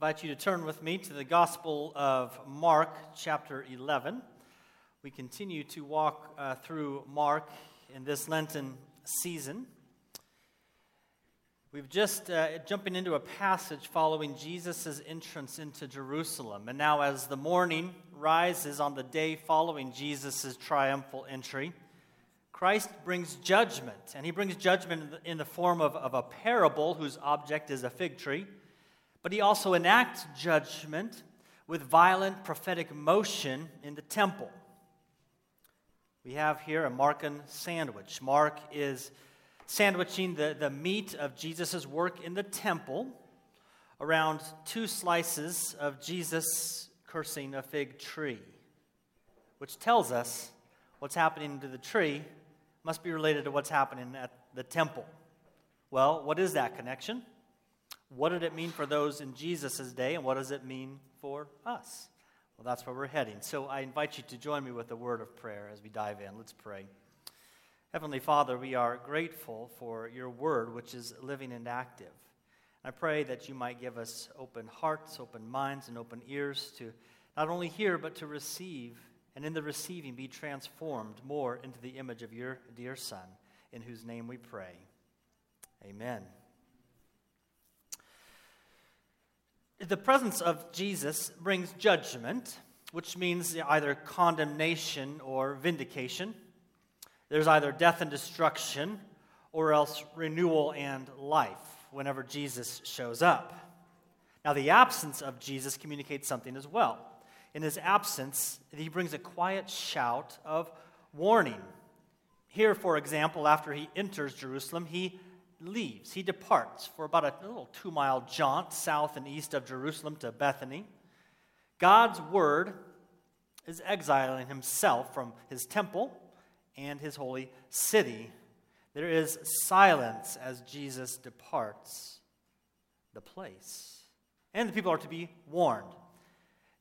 invite you to turn with me to the Gospel of Mark, chapter 11. We continue to walk uh, through Mark in this Lenten season. We've just uh, jumping into a passage following Jesus' entrance into Jerusalem. And now, as the morning rises on the day following Jesus' triumphal entry, Christ brings judgment. And he brings judgment in the form of, of a parable whose object is a fig tree but he also enacts judgment with violent prophetic motion in the temple. We have here a Markan sandwich. Mark is sandwiching the, the meat of Jesus' work in the temple around two slices of Jesus cursing a fig tree, which tells us what's happening to the tree must be related to what's happening at the temple. Well, what is that connection? What did it mean for those in Jesus' day, and what does it mean for us? Well, that's where we're heading. So I invite you to join me with a word of prayer as we dive in. Let's pray. Heavenly Father, we are grateful for your word, which is living and active. I pray that you might give us open hearts, open minds, and open ears to not only hear, but to receive, and in the receiving be transformed more into the image of your dear Son, in whose name we pray. Amen. The presence of Jesus brings judgment, which means either condemnation or vindication. There's either death and destruction or else renewal and life whenever Jesus shows up. Now, the absence of Jesus communicates something as well. In his absence, he brings a quiet shout of warning. Here, for example, after he enters Jerusalem, he leaves. He departs for about a little two mile jaunt south and east of Jerusalem to Bethany. God's word is exiling himself from his temple and his holy city. There is silence as Jesus departs the place. And the people are to be warned.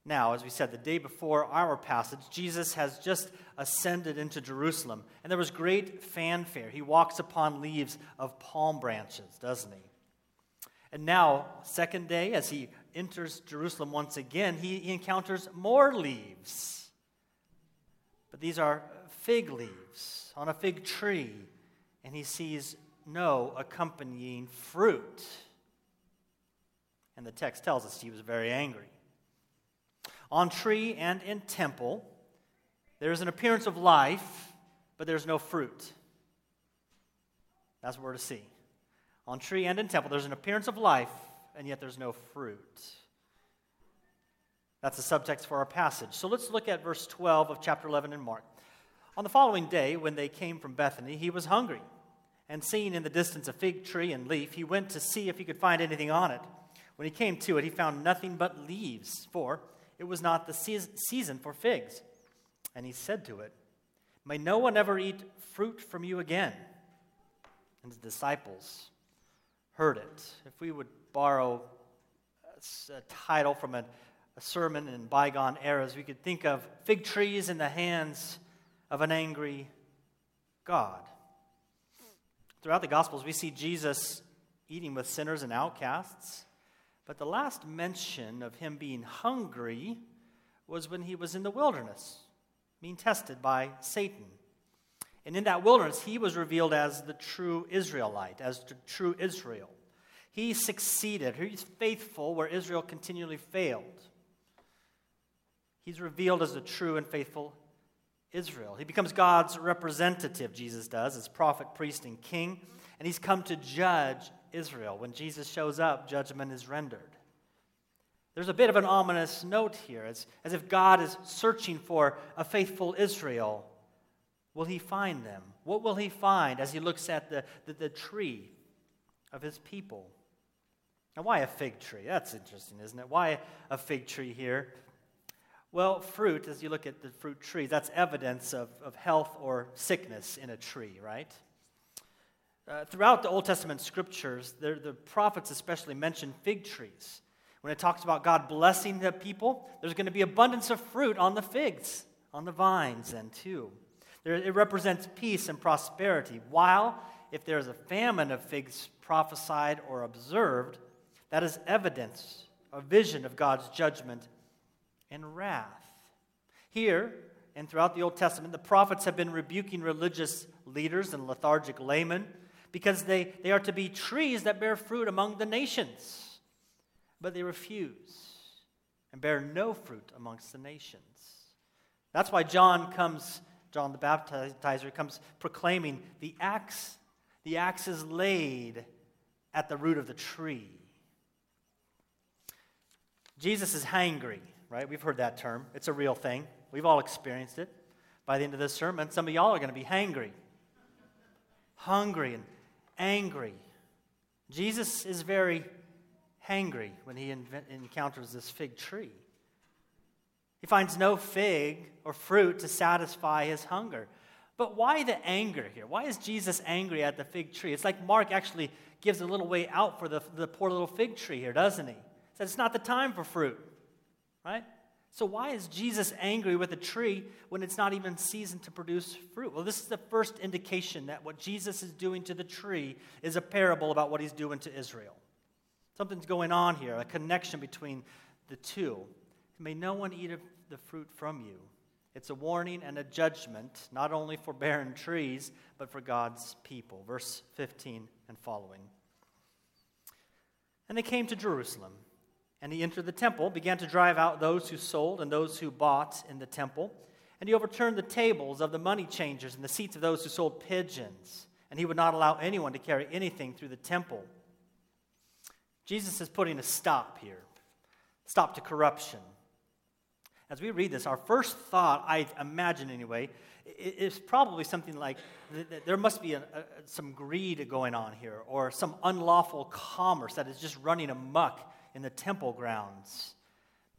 Now, as we said, the day before our passage, Jesus has just ascended into Jerusalem, and there was great fanfare. He walks upon leaves of palm branches, doesn't he? And now, second day, as he enters Jerusalem once again, he, he encounters more leaves. But these are fig leaves on a fig tree, and he sees no accompanying fruit. And the text tells us he was very angry. On tree and in temple, there is an appearance of life, but there's no fruit. That's what we're to see. On tree and in temple, there's an appearance of life, and yet there's no fruit. That's the subtext for our passage. So let's look at verse 12 of chapter 11 in Mark. On the following day, when they came from Bethany, he was hungry. And seeing in the distance a fig tree and leaf, he went to see if he could find anything on it. When he came to it, he found nothing but leaves, for it was not the season for figs. And he said to it, May no one ever eat fruit from you again. And his disciples heard it. If we would borrow a title from a, a sermon in bygone eras, we could think of fig trees in the hands of an angry God. Throughout the Gospels, we see Jesus eating with sinners and outcasts. But the last mention of him being hungry was when he was in the wilderness, being tested by Satan. And in that wilderness, he was revealed as the true Israelite, as the true Israel. He succeeded. He's faithful where Israel continually failed. He's revealed as the true and faithful Israel. He becomes God's representative, Jesus does, as prophet, priest, and king. And he's come to judge Israel. When Jesus shows up, judgment is rendered. There's a bit of an ominous note here, as, as if God is searching for a faithful Israel. Will he find them? What will he find as he looks at the, the, the tree of his people? Now, why a fig tree? That's interesting, isn't it? Why a fig tree here? Well, fruit, as you look at the fruit trees, that's evidence of, of health or sickness in a tree, right? Uh, throughout the Old Testament scriptures, the prophets especially mention fig trees. When it talks about God blessing the people, there's going to be abundance of fruit on the figs, on the vines, and too. There, it represents peace and prosperity. While if there's a famine of figs prophesied or observed, that is evidence a vision of God's judgment and wrath. Here and throughout the Old Testament, the prophets have been rebuking religious leaders and lethargic laymen because they, they are to be trees that bear fruit among the nations. But they refuse and bear no fruit amongst the nations. That's why John comes, John the Baptizer comes proclaiming the axe, the axe is laid at the root of the tree. Jesus is hangry, right? We've heard that term. It's a real thing. We've all experienced it. By the end of this sermon, some of y'all are going to be hangry, hungry, and angry. Jesus is very hangry when he encounters this fig tree. He finds no fig or fruit to satisfy his hunger. But why the anger here? Why is Jesus angry at the fig tree? It's like Mark actually gives a little way out for the, the poor little fig tree here, doesn't he? He says it's not the time for fruit, right? So, why is Jesus angry with a tree when it's not even season to produce fruit? Well, this is the first indication that what Jesus is doing to the tree is a parable about what he's doing to Israel. Something's going on here, a connection between the two. May no one eat of the fruit from you. It's a warning and a judgment, not only for barren trees, but for God's people. Verse 15 and following. And they came to Jerusalem. And he entered the temple, began to drive out those who sold and those who bought in the temple. And he overturned the tables of the money changers and the seats of those who sold pigeons. And he would not allow anyone to carry anything through the temple. Jesus is putting a stop here, stop to corruption. As we read this, our first thought, I imagine anyway, is probably something like there must be a, a, some greed going on here, or some unlawful commerce that is just running amuck in the temple grounds.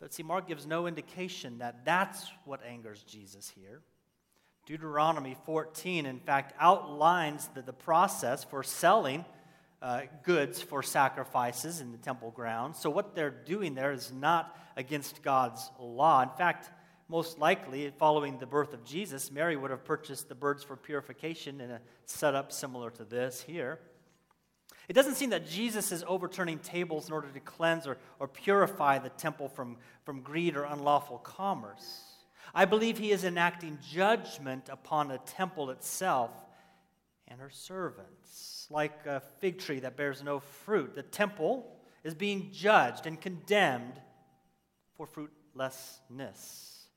But see, Mark gives no indication that that's what angers Jesus here. Deuteronomy 14, in fact, outlines the, the process for selling uh, goods for sacrifices in the temple grounds. So, what they're doing there is not against God's law. In fact, most likely, following the birth of Jesus, Mary would have purchased the birds for purification in a setup similar to this here. It doesn't seem that Jesus is overturning tables in order to cleanse or, or purify the temple from, from greed or unlawful commerce. I believe he is enacting judgment upon the temple itself and her servants. Like a fig tree that bears no fruit, the temple is being judged and condemned for fruitlessness.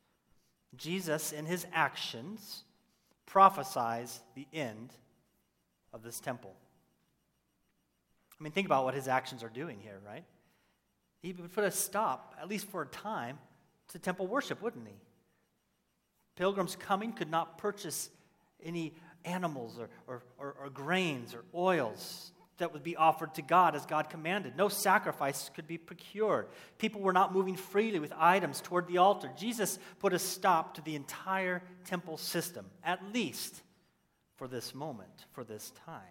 Jesus, in his actions, prophesies the end of this temple. I mean, think about what his actions are doing here, right? He would put a stop, at least for a time, to temple worship, wouldn't he? Pilgrims coming could not purchase any animals or, or, or, or, grains or oils that would be offered to God as God commanded. No sacrifice could be procured. People were not moving freely with items toward the altar. Jesus put a stop to the entire temple system, at least for this moment, for this time.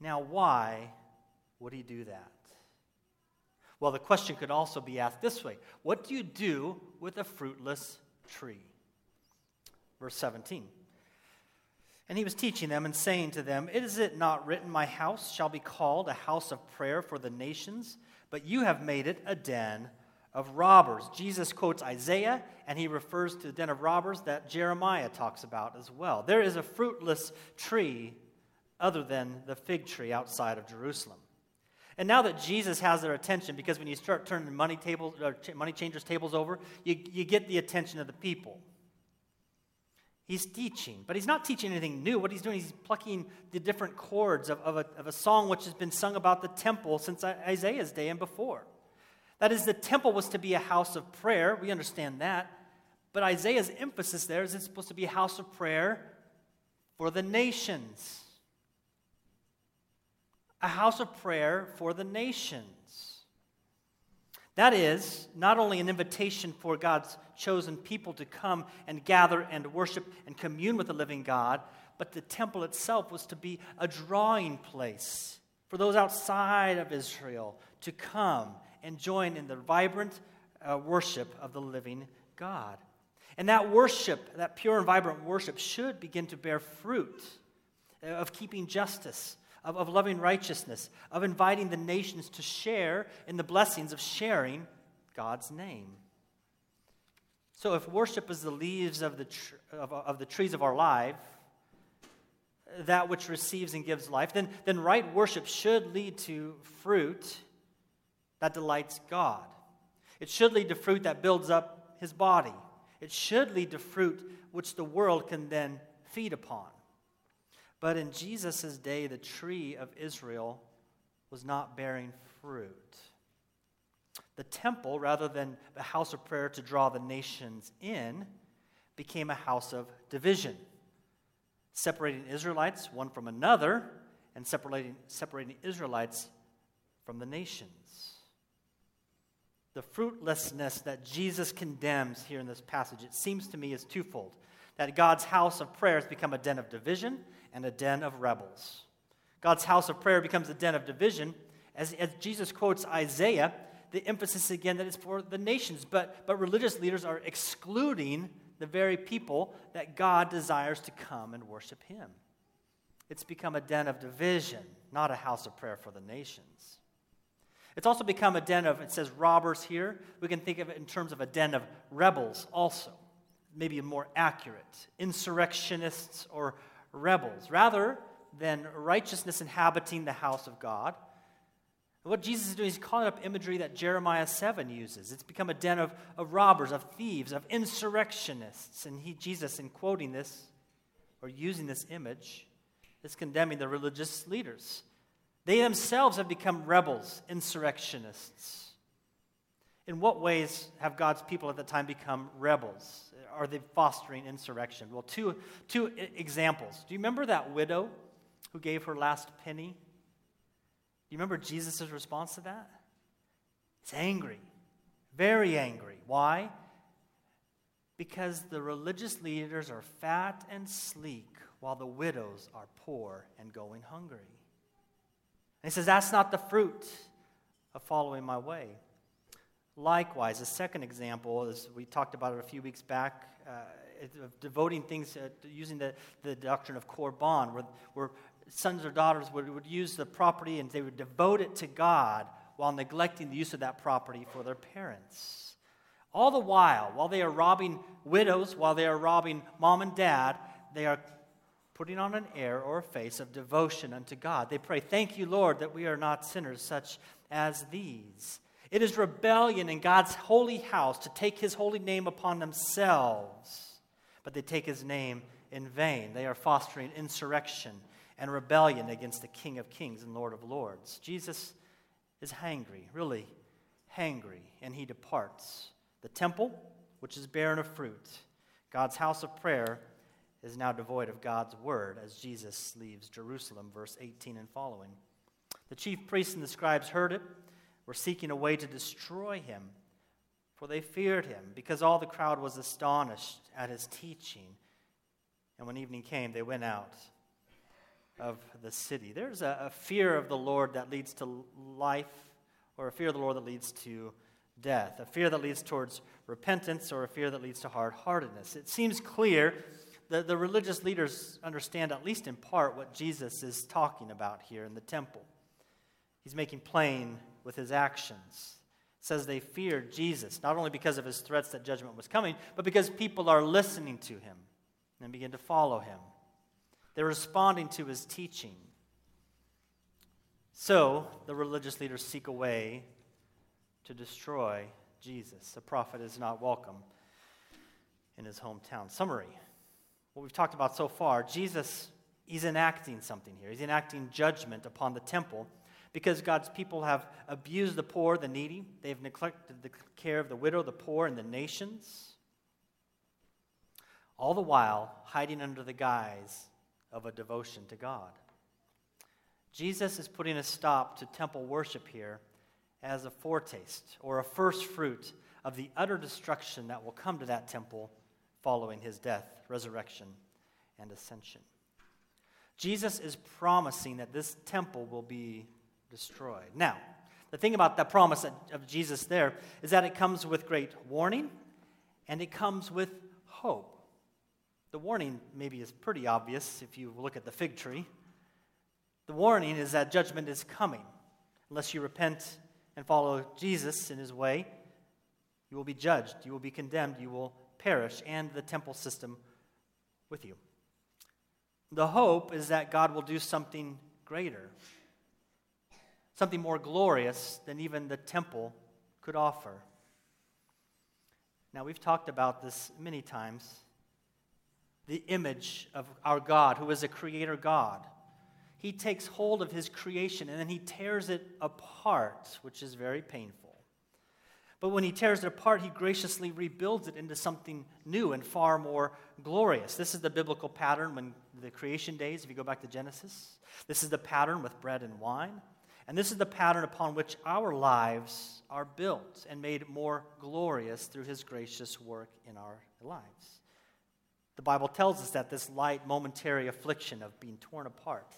Now, why would he do that? Well, the question could also be asked this way What do you do with a fruitless tree? Verse 17. And he was teaching them and saying to them, Is it not written, My house shall be called a house of prayer for the nations? But you have made it a den of robbers. Jesus quotes Isaiah, and he refers to the den of robbers that Jeremiah talks about as well. There is a fruitless tree other than the fig tree outside of Jerusalem. And now that Jesus has their attention, because when you start turning money tables, or money changers' tables over, you, you get the attention of the people. He's teaching, but he's not teaching anything new. What he's doing, is he's plucking the different chords of, of, a, of a song which has been sung about the temple since Isaiah's day and before. That is, the temple was to be a house of prayer. We understand that. But Isaiah's emphasis there is it's supposed to be a house of prayer for the nations a house of prayer for the nations. That is not only an invitation for God's chosen people to come and gather and worship and commune with the living God, but the temple itself was to be a drawing place for those outside of Israel to come and join in the vibrant uh, worship of the living God. And that worship, that pure and vibrant worship, should begin to bear fruit uh, of keeping justice, of, of loving righteousness, of inviting the nations to share in the blessings of sharing God's name. So, if worship is the leaves of the, tr- of, of the trees of our life, that which receives and gives life, then, then right worship should lead to fruit that delights God. It should lead to fruit that builds up his body. It should lead to fruit which the world can then feed upon. But in Jesus' day, the tree of Israel was not bearing fruit. The temple, rather than a house of prayer to draw the nations in, became a house of division, separating Israelites one from another and separating, separating Israelites from the nations. The fruitlessness that Jesus condemns here in this passage, it seems to me, is twofold that God's house of prayer has become a den of division and a den of rebels. God's house of prayer becomes a den of division. As, as Jesus quotes Isaiah, the emphasis again that it's for the nations, but, but religious leaders are excluding the very people that God desires to come and worship Him. It's become a den of division, not a house of prayer for the nations. It's also become a den of, it says robbers here. We can think of it in terms of a den of rebels also maybe more accurate insurrectionists or rebels, rather than righteousness inhabiting the house of God. What Jesus is doing is calling up imagery that Jeremiah 7 uses. It's become a den of, of robbers, of thieves, of insurrectionists. And he, Jesus, in quoting this or using this image, is condemning the religious leaders. They themselves have become rebels, insurrectionists. In what ways have God's people at the time become rebels? are they fostering insurrection? Well, two, two examples. Do you remember that widow who gave her last penny? Do you remember Jesus' response to that? It's angry, very angry. Why? Because the religious leaders are fat and sleek, while the widows are poor and going hungry. And he says, That's not the fruit of following my way. Likewise, a second example is we talked about it a few weeks back uh, of devoting things, using the, the doctrine of korban, where, where sons or daughters would, would use the property and they would devote it to God while neglecting the use of that property for their parents. All the while, while they are robbing widows, while they are robbing mom and dad, they are putting on an air or a face of devotion unto God. They pray, Thank you, Lord, that we are not sinners such as these. It is rebellion in God's holy house to take his holy name upon themselves, but they take his name in vain. They are fostering insurrection and rebellion against the King of Kings and Lord of Lords. Jesus is hangry, really hangry, and he departs. The temple, which is barren of fruit, God's house of prayer, is now devoid of God's word as Jesus leaves Jerusalem, verse 18 and following. The chief priests and the scribes heard it were seeking a way to destroy him, for they feared him, because all the crowd was astonished at his teaching. And when evening came, they went out of the city. There's a, a fear of the Lord that leads to life, or a fear of the Lord that leads to death, a fear that leads towards repentance, or a fear that leads to hard heartedness. It seems clear that the religious leaders understand, at least in part, what Jesus is talking about here in the temple. He's making plain with his actions. It says they feared Jesus, not only because of his threats that judgment was coming, but because people are listening to him and begin to follow him. They're responding to his teaching. So the religious leaders seek a way to destroy Jesus. A prophet is not welcome in his hometown. Summary what we've talked about so far Jesus, he's enacting something here. He's enacting judgment upon the temple because God's people have abused the poor, the needy. They've neglected the care of the widow, the poor, and the nations. All the while hiding under the guise of a devotion to God. Jesus is putting a stop to temple worship here as a foretaste or a first fruit of the utter destruction that will come to that temple following his death, resurrection, and ascension. Jesus is promising that this temple will be destroyed. Now, the thing about that promise of Jesus there is that it comes with great warning and it comes with hope. The warning maybe is pretty obvious if you look at the fig tree. The warning is that judgment is coming. Unless you repent and follow Jesus in his way, you will be judged, you will be condemned, you will perish, and the temple system with you. The hope is that God will do something greater, something more glorious than even the temple could offer. Now, we've talked about this many times the image of our God, who is a creator God. He takes hold of his creation and then he tears it apart, which is very painful. But when he tears it apart, he graciously rebuilds it into something new and far more glorious. This is the biblical pattern when the creation days, if you go back to Genesis. This is the pattern with bread and wine. And this is the pattern upon which our lives are built and made more glorious through his gracious work in our lives. The Bible tells us that this light, momentary affliction of being torn apart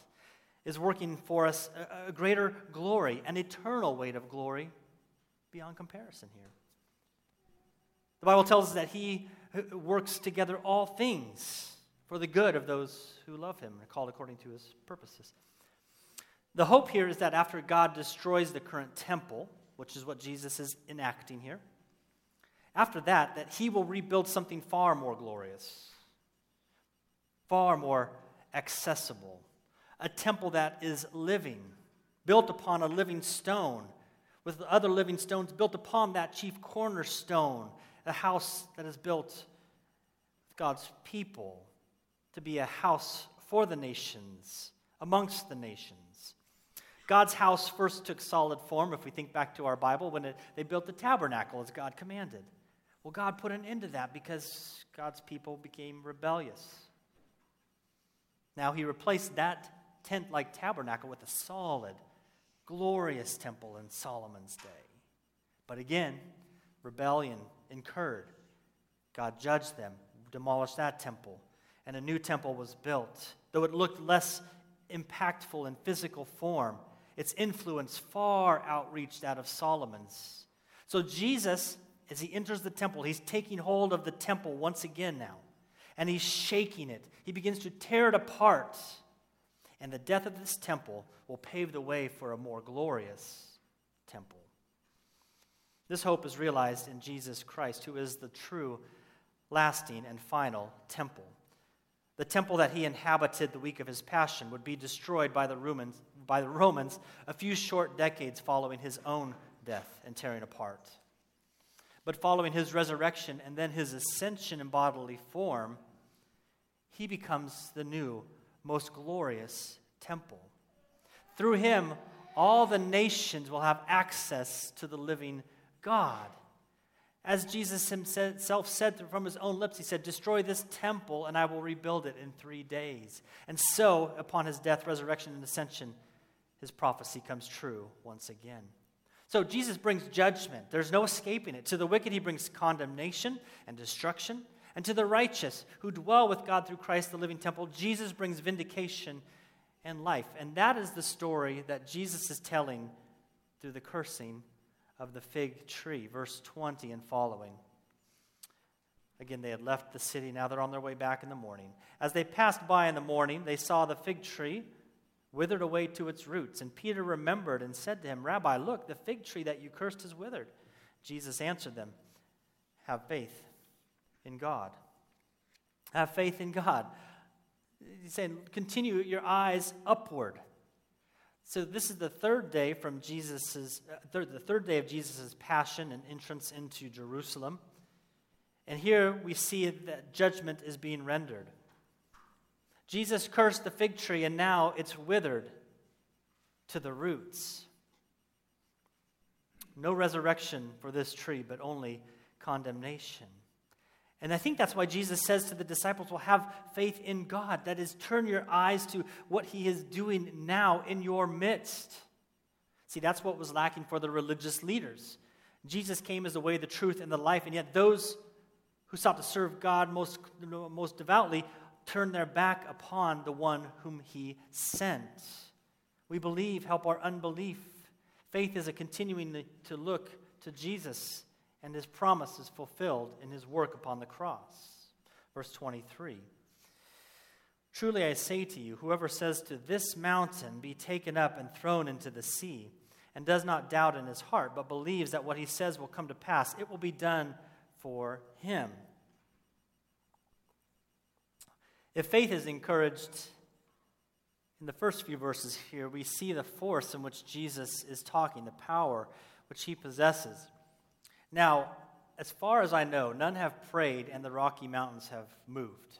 is working for us a, greater glory, an eternal weight of glory beyond comparison here. The Bible tells us that He works together all things for the good of those who love Him and are called according to His purposes. The hope here is that after God destroys the current temple, which is what Jesus is enacting here, after that, that He will rebuild something far more glorious, far more accessible, a temple that is living, built upon a living stone with other living stones built upon that chief cornerstone, a house that is built with God's people to be a house for the nations, amongst the nations. God's house first took solid form, if we think back to our Bible, when it, they built the tabernacle as God commanded. Well, God put an end to that because God's people became rebellious. Now, He replaced that tent like tabernacle with a solid, glorious temple in Solomon's day. But again, rebellion incurred. God judged them, demolished that temple, and a new temple was built. Though it looked less impactful in physical form, its influence far outreached that of Solomon's. So Jesus, as he enters the temple, he's taking hold of the temple once again now, and he's shaking it. He begins to tear it apart. And the death of this temple will pave the way for a more glorious temple. This hope is realized in Jesus Christ, who is the true, lasting, and final temple. The temple that he inhabited the week of his passion would be destroyed by the Romans, by the Romans a few short decades following his own death and tearing apart. But following his resurrection and then his ascension in bodily form, he becomes the new most glorious temple. Through him, all the nations will have access to the living God. As Jesus himself said from his own lips, he said, Destroy this temple, and I will rebuild it in three days. And so, upon his death, resurrection, and ascension, his prophecy comes true once again. So, Jesus brings judgment. There's no escaping it. To the wicked, he brings condemnation and destruction. And to the righteous who dwell with God through Christ, the living temple, Jesus brings vindication and life. And that is the story that Jesus is telling through the cursing of the fig tree, verse 20 and following. Again, they had left the city. Now they're on their way back in the morning. As they passed by in the morning, they saw the fig tree withered away to its roots. And Peter remembered and said to him, Rabbi, look, the fig tree that you cursed is withered. Jesus answered them, Have faith in God. Have faith in God. He's saying, continue your eyes upward. So this is the third day from Jesus's uh, third, the third day of Jesus' passion and entrance into Jerusalem. And here we see that judgment is being rendered. Jesus cursed the fig tree, and now it's withered to the roots. No resurrection for this tree, but only condemnation. And I think that's why Jesus says to the disciples, Well, have faith in God. That is, turn your eyes to what He is doing now in your midst. See, that's what was lacking for the religious leaders. Jesus came as the way, the truth, and the life, and yet those who sought to serve God most, most devoutly turned their back upon the one whom He sent. We believe, help our unbelief. Faith is a continuing to look to Jesus and his promise is fulfilled in his work upon the cross. Verse 23. Truly I say to you, whoever says to this mountain, Be taken up and thrown into the sea, and does not doubt in his heart, but believes that what he says will come to pass, it will be done for him. If faith is encouraged, in the first few verses here, we see the force in which Jesus is talking, the power which he possesses. Now, as far as I know, none have prayed and the Rocky Mountains have moved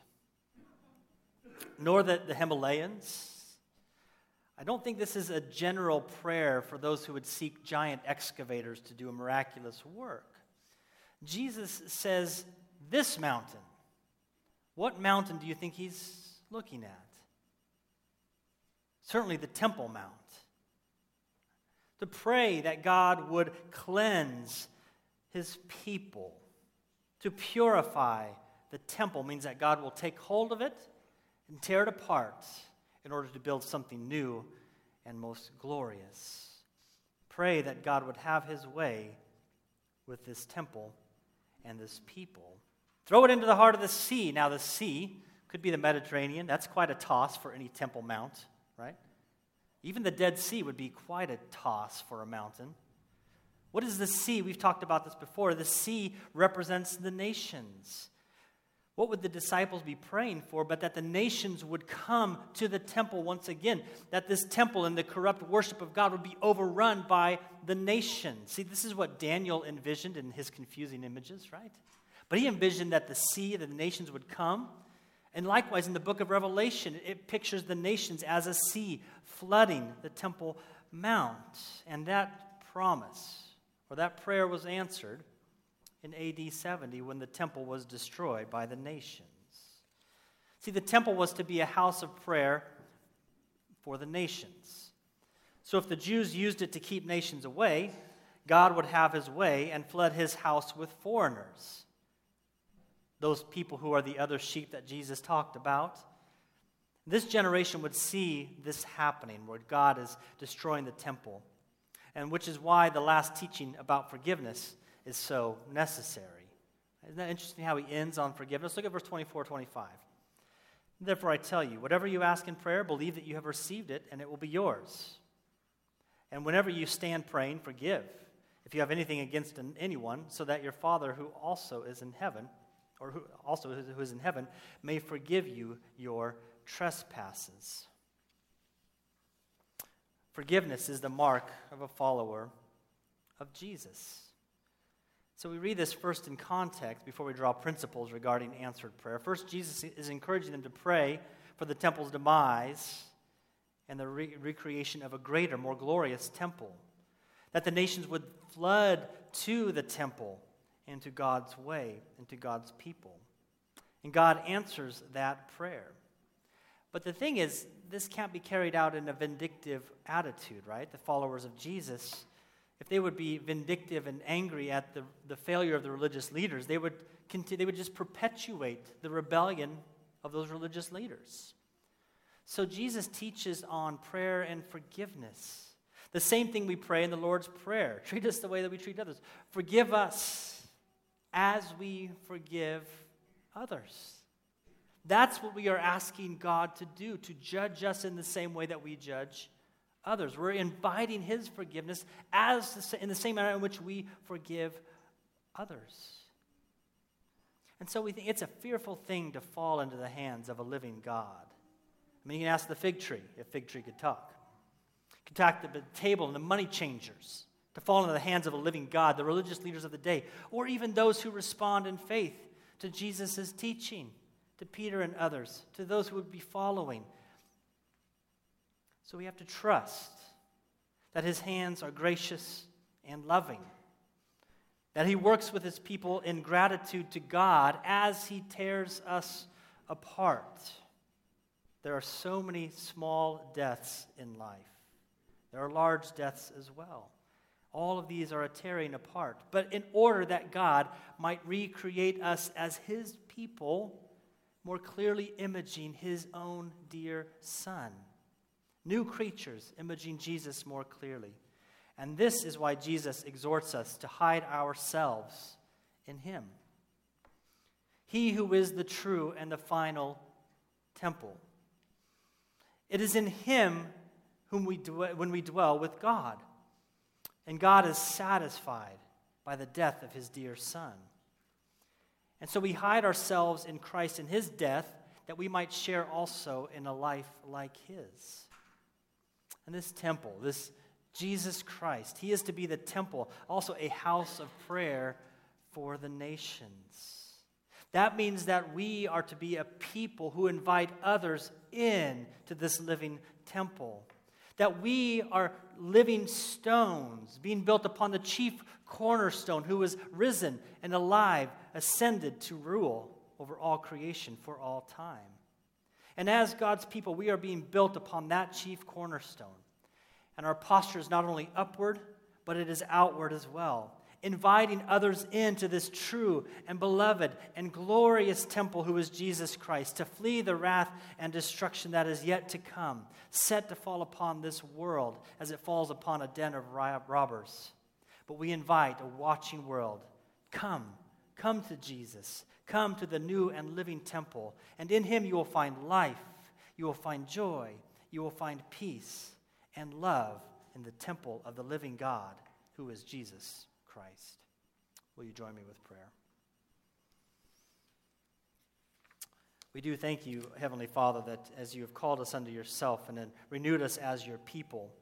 nor the, the Himalayas. I don't think this is a general prayer for those who would seek giant excavators to do a miraculous work. Jesus says, This mountain. What mountain do you think he's looking at? Certainly the Temple Mount. To pray that God would cleanse his people, to purify the temple means that God will take hold of it and tear it apart in order to build something new and most glorious. Pray that God would have his way with this temple and this people. Throw it into the heart of the sea. Now, the sea could be the Mediterranean. That's quite a toss for any temple mount, right? Even the Dead Sea would be quite a toss for a mountain. What is the sea? We've talked about this before. The sea represents the nations. What would the disciples be praying for? But that the nations would come to the temple once again. That this temple and the corrupt worship of God would be overrun by the nations. See, this is what Daniel envisioned in his confusing images, right? But he envisioned that the sea, that the nations would come. And likewise, in the book of Revelation, it pictures the nations as a sea flooding the Temple Mount. And that promise, or that prayer was answered in AD 70 when the temple was destroyed by the nations. See, the temple was to be a house of prayer for the nations. So if the Jews used it to keep nations away, God would have his way and flood his house with foreigners. Those people who are the other sheep that Jesus talked about. This generation would see this happening, where God is destroying the temple, and which is why the last teaching about forgiveness is so necessary. Isn't that interesting how he ends on forgiveness? Look at verse 24, 25. Therefore, I tell you, whatever you ask in prayer, believe that you have received it, and it will be yours. And whenever you stand praying, forgive if you have anything against anyone, so that your Father, who also is in heaven, or who also who is in heaven, may forgive you your trespasses. Forgiveness is the mark of a follower of Jesus. So we read this first in context before we draw principles regarding answered prayer. First, Jesus is encouraging them to pray for the temple's demise and the re- recreation of a greater, more glorious temple. That the nations would flood to the temple and to God's way and to God's people. And God answers that prayer. But the thing is, this can't be carried out in a vindictive attitude, right? The followers of Jesus if they would be vindictive and angry at the, the failure of the religious leaders, they would, continue, they would just perpetuate the rebellion of those religious leaders. So Jesus teaches on prayer and forgiveness. The same thing we pray in the Lord's Prayer treat us the way that we treat others. Forgive us as we forgive others. That's what we are asking God to do, to judge us in the same way that we judge others. We're inviting His forgiveness as in the same manner in which we forgive others. And so we think it's a fearful thing to fall into the hands of a living God. I mean, you can ask the fig tree if fig tree could talk. You can talk to the table and the money changers to fall into the hands of a living God, the religious leaders of the day, or even those who respond in faith to Jesus' teaching, to Peter and others, to those who would be following. So we have to trust that his hands are gracious and loving, that he works with his people in gratitude to God as he tears us apart. There are so many small deaths in life, there are large deaths as well. All of these are a tearing apart. But in order that God might recreate us as his people, more clearly imaging his own dear Son new creatures imaging Jesus more clearly. And this is why Jesus exhorts us to hide ourselves in Him. He who is the true and the final temple. It is in Him whom we dwell, when we dwell with God. And God is satisfied by the death of His dear Son. And so we hide ourselves in Christ in His death that we might share also in a life like His. And this temple, this Jesus Christ, He is to be the temple, also a house of prayer for the nations. That means that we are to be a people who invite others in to this living temple. That we are living stones being built upon the chief cornerstone who is risen and alive, ascended to rule over all creation for all time. And as God's people, we are being built upon that chief cornerstone. And our posture is not only upward, but it is outward as well inviting others into this true and beloved and glorious temple who is Jesus Christ, to flee the wrath and destruction that is yet to come, set to fall upon this world as it falls upon a den of robbers. But we invite a watching world come, come to Jesus, come to the new and living temple, and in him you will find life, you will find joy, you will find peace and love in the temple of the living God who is Jesus. Christ. Will you join me with prayer? We do thank you, Heavenly Father, that as you have called us unto yourself and renewed us as your people,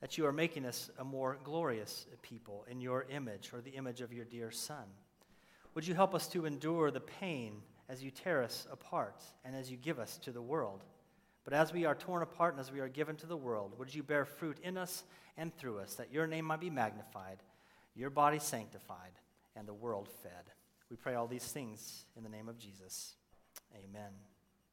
that you are making us a more glorious people in your image or the image of your dear Son. Would you help us to endure the pain as you tear us apart and as you give us to the world? But as we are torn apart and as we are given to the world, would you bear fruit in us and through us, that your name might be magnified your body sanctified, and the world fed. We pray all these things in the name of Jesus. Amen.